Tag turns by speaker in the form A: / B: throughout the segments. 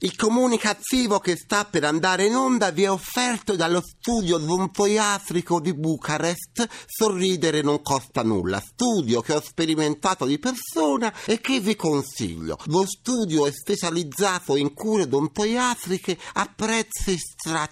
A: Il comunicativo che sta per andare in onda vi è offerto dallo studio odontoiatrico di Bucarest. Sorridere non costa nulla. Studio che ho sperimentato di persona e che vi consiglio. Lo studio è specializzato in cure odontoiatriche a prezzi stra-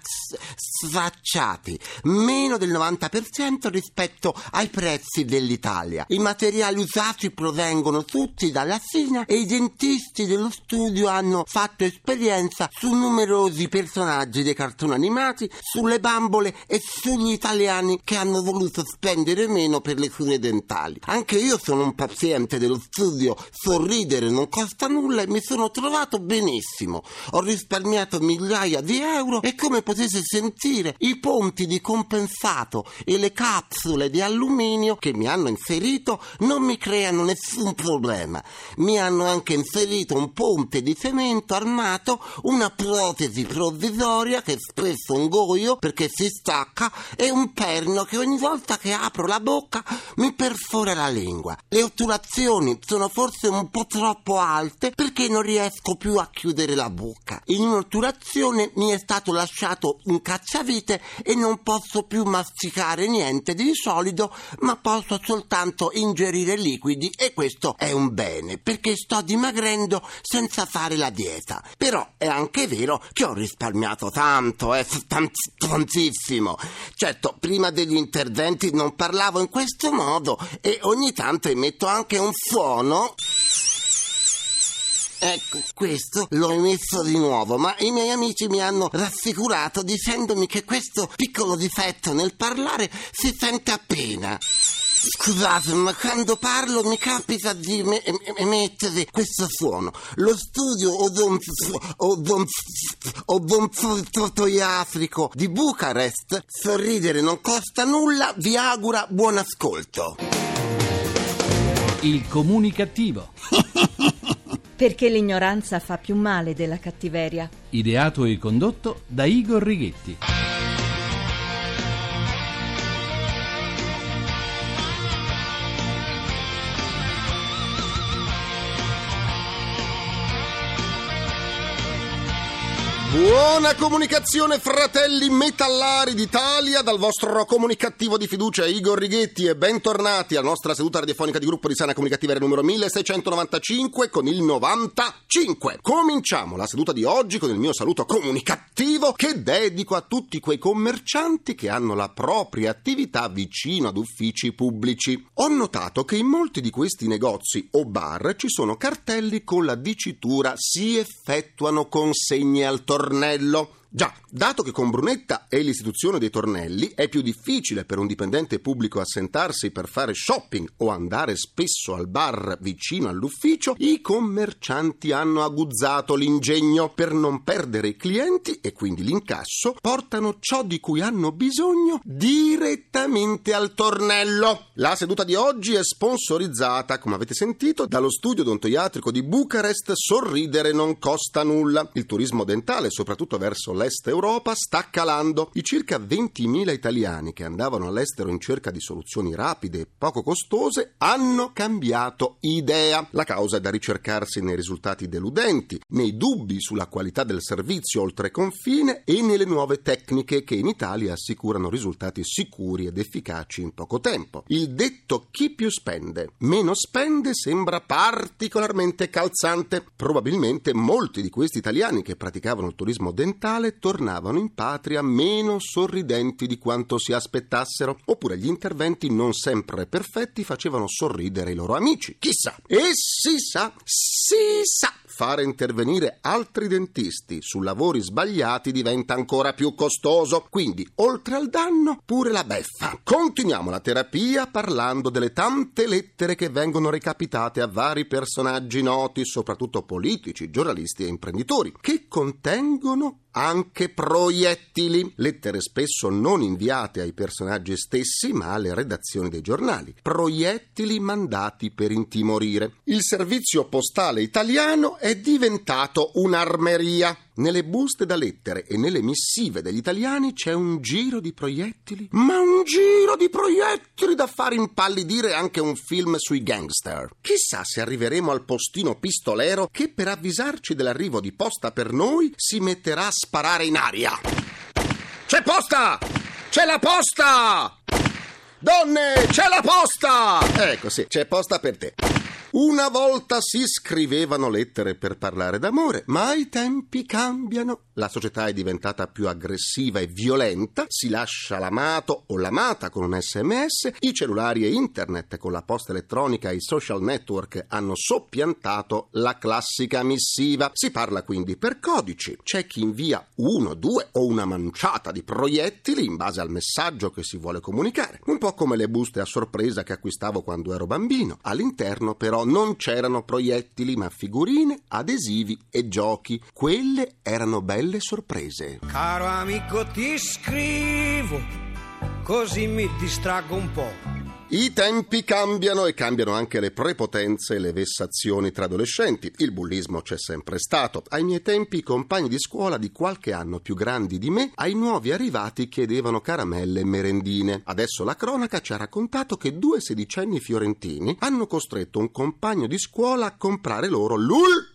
A: stracciati, meno del 90% rispetto ai prezzi dell'Italia. I materiali usati provengono tutti dalla Cina e i dentisti dello studio hanno fatto esperienza esperienza su numerosi personaggi dei cartoni animati, sulle bambole e sugli italiani che hanno voluto spendere meno per le cure dentali. Anche io sono un paziente dello studio Sorridere non costa nulla e mi sono trovato benissimo. Ho risparmiato migliaia di euro e come potete sentire i ponti di compensato e le capsule di alluminio che mi hanno inserito non mi creano nessun problema. Mi hanno anche inserito un ponte di cemento armato fatto una protesi provvisoria che spesso un goio perché si stacca e un perno che ogni volta che apro la bocca mi perfora la lingua. Le otturazioni sono forse un po' troppo alte perché non riesco più a chiudere la bocca. In un'otturazione mi è stato lasciato un cacciavite e non posso più masticare niente di solido ma posso soltanto ingerire liquidi e questo è un bene perché sto dimagrendo senza fare la dieta. Però però è anche vero che ho risparmiato tanto, eh, tantissimo. Certo, prima degli interventi non parlavo in questo modo e ogni tanto emetto anche un suono. Ecco, questo l'ho emesso di nuovo, ma i miei amici mi hanno rassicurato dicendomi che questo piccolo difetto nel parlare si sente appena. Scusate, ma quando parlo mi capita di me- emettere questo suono. Lo studio odontoiatrico di Bucarest, sorridere non costa nulla, vi augura buon ascolto.
B: Il comunicativo.
C: Perché l'ignoranza fa più male della cattiveria.
B: Ideato e condotto da Igor Righetti.
D: Buona comunicazione fratelli metallari d'Italia dal vostro comunicativo di fiducia Igor Righetti e bentornati alla nostra seduta radiofonica di gruppo di sana comunicativa numero 1695 con il 95. Cominciamo la seduta di oggi con il mio saluto comunicativo che dedico a tutti quei commercianti che hanno la propria attività vicino ad uffici pubblici. Ho notato che in molti di questi negozi o bar ci sono cartelli con la dicitura si effettuano consegne al torneo tornello Già, dato che con Brunetta e l'istituzione dei tornelli è più difficile per un dipendente pubblico assentarsi per fare shopping o andare spesso al bar vicino all'ufficio, i commercianti hanno aguzzato l'ingegno per non perdere i clienti e quindi l'incasso, portano ciò di cui hanno bisogno direttamente al tornello. La seduta di oggi è sponsorizzata, come avete sentito, dallo studio odontoiatrico di Bucarest Sorridere non costa nulla. Il turismo dentale, soprattutto verso l'est l'est Europa sta calando. I circa 20.000 italiani che andavano all'estero in cerca di soluzioni rapide e poco costose hanno cambiato idea. La causa è da ricercarsi nei risultati deludenti, nei dubbi sulla qualità del servizio oltre confine e nelle nuove tecniche che in Italia assicurano risultati sicuri ed efficaci in poco tempo. Il detto chi più spende, meno spende sembra particolarmente calzante. Probabilmente molti di questi italiani che praticavano il turismo dentale tornavano in patria meno sorridenti di quanto si aspettassero, oppure gli interventi non sempre perfetti facevano sorridere i loro amici. Chissà. E si sa, si sa, fare intervenire altri dentisti su lavori sbagliati diventa ancora più costoso. Quindi, oltre al danno, pure la beffa. Continuiamo la terapia parlando delle tante lettere che vengono recapitate a vari personaggi noti, soprattutto politici, giornalisti e imprenditori, che contengono anche proiettili, lettere spesso non inviate ai personaggi stessi ma alle redazioni dei giornali, proiettili mandati per intimorire. Il servizio postale italiano è diventato un'armeria Nelle buste da lettere e nelle missive degli italiani c'è un giro di proiettili, ma un giro di proiettili da far impallidire anche un film sui gangster. Chissà se arriveremo al postino pistolero che per avvisarci dell'arrivo di posta per noi si metterà a sparare in aria. C'è posta! C'è la posta! Donne, c'è la posta! Ecco sì, c'è posta per te. Una volta si scrivevano lettere per parlare d'amore, ma i tempi cambiano. La società è diventata più aggressiva e violenta, si lascia l'amato o l'amata con un sms, i cellulari e internet con la posta elettronica e i social network hanno soppiantato la classica missiva. Si parla quindi per codici. C'è chi invia uno, due o una manciata di proiettili in base al messaggio che si vuole comunicare. Un po' come le buste a sorpresa che acquistavo quando ero bambino. All'interno però non c'erano proiettili, ma figurine, adesivi e giochi. Quelle erano belle sorprese.
E: Caro amico, ti scrivo, così mi distraggo un po'.
D: I tempi cambiano e cambiano anche le prepotenze e le vessazioni tra adolescenti. Il bullismo c'è sempre stato. Ai miei tempi i compagni di scuola di qualche anno più grandi di me ai nuovi arrivati chiedevano caramelle e merendine. Adesso la cronaca ci ha raccontato che due sedicenni fiorentini hanno costretto un compagno di scuola a comprare loro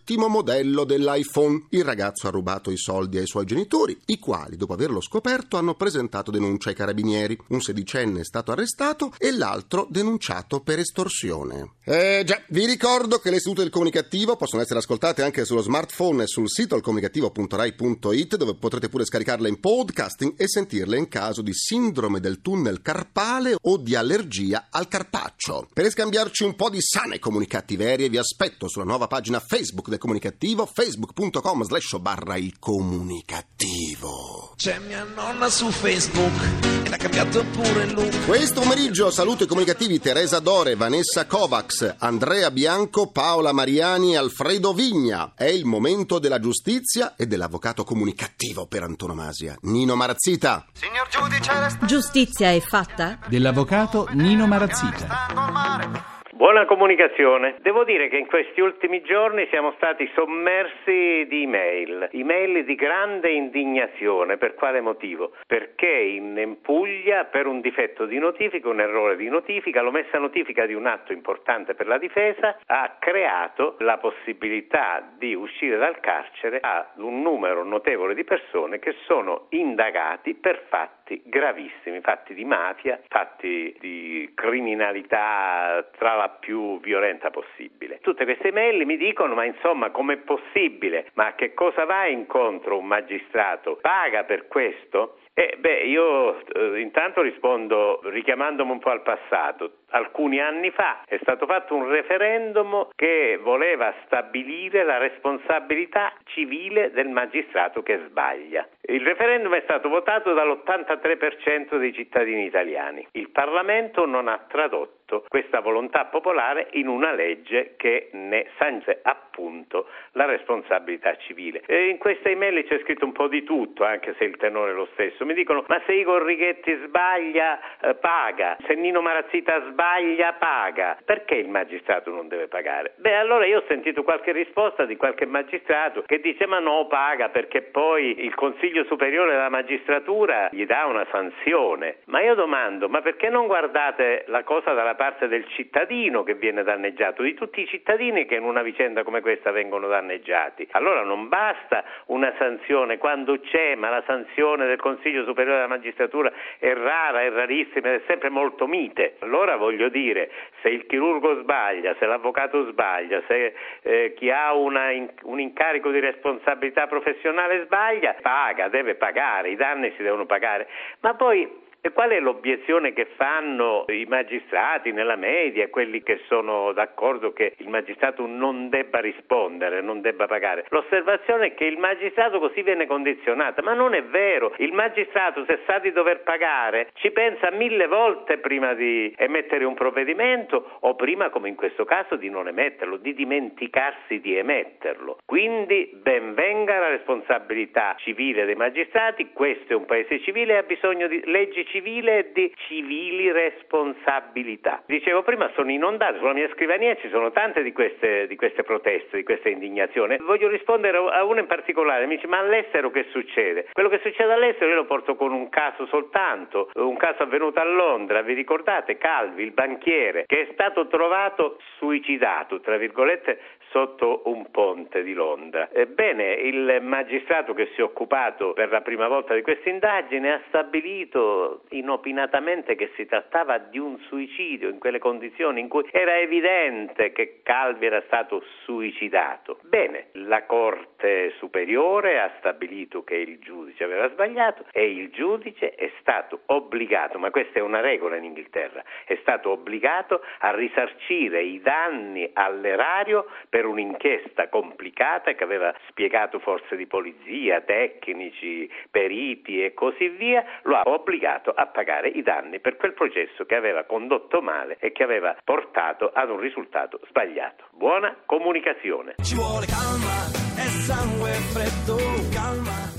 D: l'ultimo modello dell'iPhone. Il ragazzo ha rubato i soldi ai suoi genitori, i quali dopo averlo scoperto hanno presentato denuncia ai carabinieri. Un sedicenne è stato arrestato e l'altro denunciato per estorsione. Eh già, vi ricordo che le sedute del comunicativo possono essere ascoltate anche sullo smartphone e sul sito alcomunicativo.rai.it dove potrete pure scaricarle in podcasting e sentirle in caso di sindrome del tunnel carpale o di allergia al carpaccio. Per scambiarci un po' di sane comunicattiverie vi aspetto sulla nuova pagina Facebook del comunicativo facebook.com slash barra il comunicativo.
E: C'è mia nonna su Facebook e l'ha cambiato pure look.
D: Questo pomeriggio saluto i comunicativi Teresa Dore, Vanessa Kovacs, Andrea Bianco, Paola Mariani e Alfredo Vigna. È il momento della giustizia e dell'avvocato comunicativo per antonomasia, Nino Marazzita.
F: Signor giudice, resta
C: Giustizia è fatta?
B: Dell'avvocato Nino Marazzita.
G: Buona comunicazione. Devo dire che in questi ultimi giorni siamo stati sommersi di email, email di grande indignazione. Per quale motivo? Perché in Puglia per un difetto di notifica, un errore di notifica, l'omessa notifica di un atto importante per la difesa ha creato la possibilità di uscire dal carcere a un numero notevole di persone che sono indagati per fatti gravissimi, fatti di mafia, fatti di criminalità tra la più violenta possibile. Tutte queste mail mi dicono ma insomma com'è possibile? Ma a che cosa va incontro un magistrato? Paga per questo? Eh, beh, io eh, intanto rispondo richiamandomi un po' al passato. Alcuni anni fa è stato fatto un referendum che voleva stabilire la responsabilità civile del magistrato che sbaglia. Il referendum è stato votato dall'83% dei cittadini italiani. Il Parlamento non ha tradotto questa volontà popolare in una legge che ne sanze appunto la responsabilità civile. E in questa email c'è scritto un po' di tutto, anche se il tenore è lo stesso. Mi dicono: ma se Igor Righetti sbaglia, eh, paga, se Nino Marazzita sbaglia, paga. Perché il magistrato non deve pagare? Beh, allora io ho sentito qualche risposta di qualche magistrato che dice: ma no, paga perché poi il Consiglio Superiore della Magistratura gli dà una sanzione. Ma io domando: ma perché non guardate la cosa dalla parte del cittadino che viene danneggiato, di tutti i cittadini che in una vicenda come questa vengono danneggiati? Allora non basta una sanzione quando c'è, ma la sanzione del Consiglio Superiore della Magistratura è rara, è rarissima ed è sempre molto mite. Allora voglio dire, se il chirurgo sbaglia, se l'avvocato sbaglia, se eh, chi ha una in- un incarico di responsabilità professionale sbaglia, paga, deve pagare, i danni si devono pagare. Ma poi e qual è l'obiezione che fanno i magistrati nella media, quelli che sono d'accordo che il magistrato non debba rispondere, non debba pagare? L'osservazione è che il magistrato così viene condizionato, ma non è vero. Il magistrato, se sa di dover pagare, ci pensa mille volte prima di emettere un provvedimento o prima, come in questo caso, di non emetterlo, di dimenticarsi di emetterlo. Quindi ben venga la responsabilità civile dei magistrati, questo è un paese civile e ha bisogno di leggi civile e di civili responsabilità. Dicevo prima, sono inondato, sulla mia scrivania ci sono tante di queste, di queste proteste, di questa indignazione. Voglio rispondere a una in particolare, mi dice ma all'estero che succede? Quello che succede all'estero io lo porto con un caso soltanto, un caso avvenuto a Londra, vi ricordate Calvi, il banchiere, che è stato trovato suicidato, tra virgolette, sotto un ponte di Londra. Ebbene, il magistrato che si è occupato per la prima volta di questa indagine ha stabilito inopinatamente che si trattava di un suicidio in quelle condizioni in cui era evidente che Calvi era stato suicidato. Bene, la Corte Superiore ha stabilito che il giudice aveva sbagliato e il giudice è stato obbligato, ma questa è una regola in Inghilterra, è stato obbligato a risarcire i danni all'erario per per un'inchiesta complicata che aveva spiegato forze di polizia, tecnici, periti e così via, lo ha obbligato a pagare i danni per quel processo che aveva condotto male e che aveva portato ad un risultato sbagliato. Buona comunicazione. Ci vuole calma e sangue freddo,
D: calma.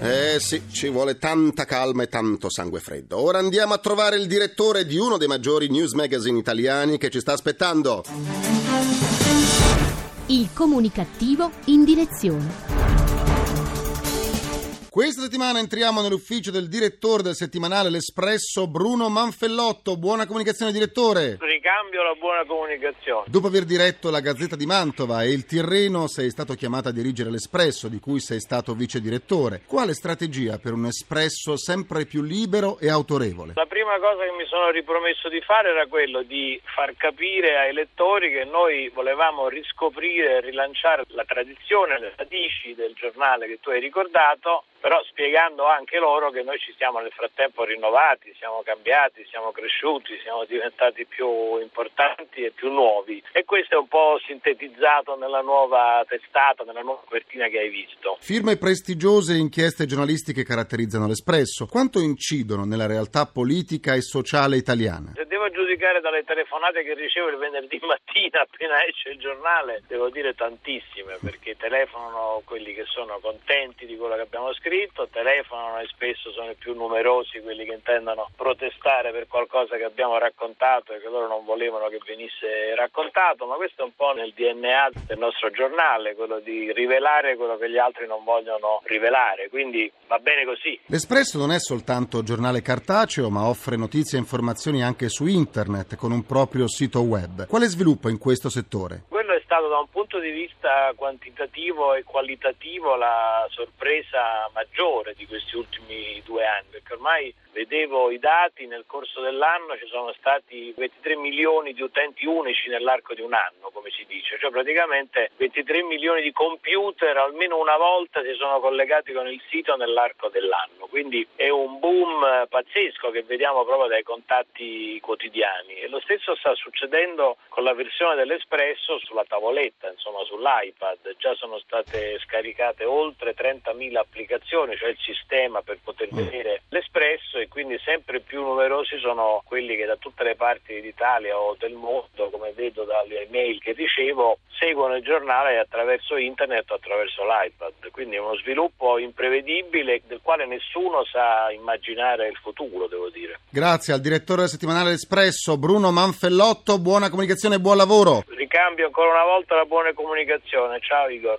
D: Eh sì, ci vuole tanta calma e tanto sangue freddo. Ora andiamo a trovare il direttore di uno dei maggiori news magazine italiani che ci sta aspettando.
H: Il comunicativo in direzione.
D: Questa settimana entriamo nell'ufficio del direttore del settimanale L'Espresso, Bruno Manfellotto. Buona comunicazione, direttore.
I: Ricambio la buona comunicazione.
D: Dopo aver diretto la Gazzetta di Mantova e il Tirreno, sei stato chiamato a dirigere l'Espresso, di cui sei stato vice direttore. Quale strategia per un Espresso sempre più libero e autorevole?
I: La prima cosa che mi sono ripromesso di fare era quello di far capire ai lettori che noi volevamo riscoprire e rilanciare la tradizione, le radici del giornale che tu hai ricordato però spiegando anche loro che noi ci siamo nel frattempo rinnovati, siamo cambiati, siamo cresciuti, siamo diventati più importanti e più nuovi e questo è un po' sintetizzato nella nuova testata, nella nuova copertina che hai visto.
D: Firme prestigiose e inchieste giornalistiche caratterizzano l'Espresso. Quanto incidono nella realtà politica e sociale italiana?
I: Se devo giudicare dalle telefonate che ricevo il venerdì mattina appena esce il giornale, devo dire tantissime perché telefonano quelli che sono contenti di quello che abbiamo scritto scritto, telefonano e spesso sono i più numerosi quelli che intendono protestare per qualcosa che abbiamo raccontato e che loro non volevano che venisse raccontato, ma questo è un po' nel DNA del nostro giornale, quello di rivelare quello che gli altri non vogliono rivelare, quindi va bene così.
D: L'Espresso non è soltanto giornale cartaceo, ma offre notizie e informazioni anche su internet con un proprio sito web. Quale sviluppo in questo settore?
I: Stato da un punto di vista quantitativo e qualitativo la sorpresa maggiore di questi ultimi due anni, perché ormai vedevo i dati, nel corso dell'anno ci sono stati 23 milioni di utenti unici nell'arco di un anno, come si dice, cioè praticamente 23 milioni di computer almeno una volta si sono collegati con il sito nell'arco dell'anno, quindi è un boom pazzesco che vediamo proprio dai contatti quotidiani. E lo stesso sta succedendo con la versione dell'Espresso sulla tavoletta, insomma sull'iPad, già sono state scaricate oltre 30.000 applicazioni, cioè il sistema per poter mm. vedere l'Espresso e quindi sempre più numerosi sono quelli che da tutte le parti d'Italia o del mondo, come vedo dalle email che ricevo, seguono il giornale attraverso internet o attraverso l'iPad. Quindi è uno sviluppo imprevedibile del quale nessuno sa immaginare il futuro, devo dire.
D: Grazie al direttore del settimanale Espresso, Bruno Manfellotto, buona comunicazione e buon lavoro.
I: Ricambio ancora una volta la buona comunicazione. Ciao Igor.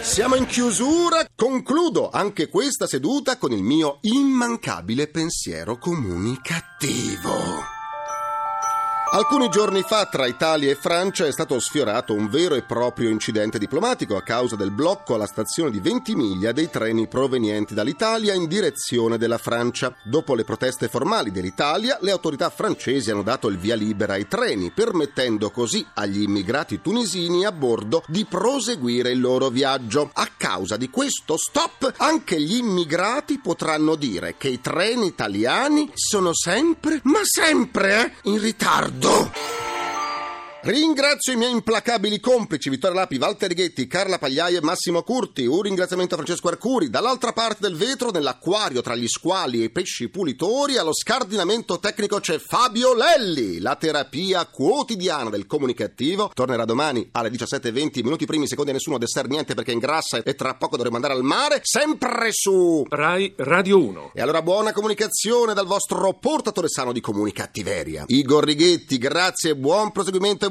D: Siamo in chiusura, concludo anche questa seduta con il mio immancabile pensiero comunicativo. Alcuni giorni fa tra Italia e Francia è stato sfiorato un vero e proprio incidente diplomatico a causa del blocco alla stazione di Ventimiglia dei treni provenienti dall'Italia in direzione della Francia. Dopo le proteste formali dell'Italia, le autorità francesi hanno dato il via libera ai treni, permettendo così agli immigrati tunisini a bordo di proseguire il loro viaggio. A causa di questo stop, anche gli immigrati potranno dire che i treni italiani sono sempre, ma sempre, eh, in ritardo. Duh. Ringrazio i miei implacabili complici Vittorio Lapi, Walter Righetti, Carla Pagliai e Massimo Curti. Un ringraziamento a Francesco Arcuri. Dall'altra parte del vetro, nell'acquario tra gli squali e i pesci pulitori, allo scardinamento tecnico c'è Fabio Lelli. La terapia quotidiana del comunicativo tornerà domani alle 17.20, minuti primi, secondi a nessuno, dessert niente perché ingrassa e tra poco dovremo andare al mare, sempre su
B: Rai Radio 1.
D: E allora buona comunicazione dal vostro portatore sano di comunicattiveria. Igor Righetti, grazie, buon proseguimento e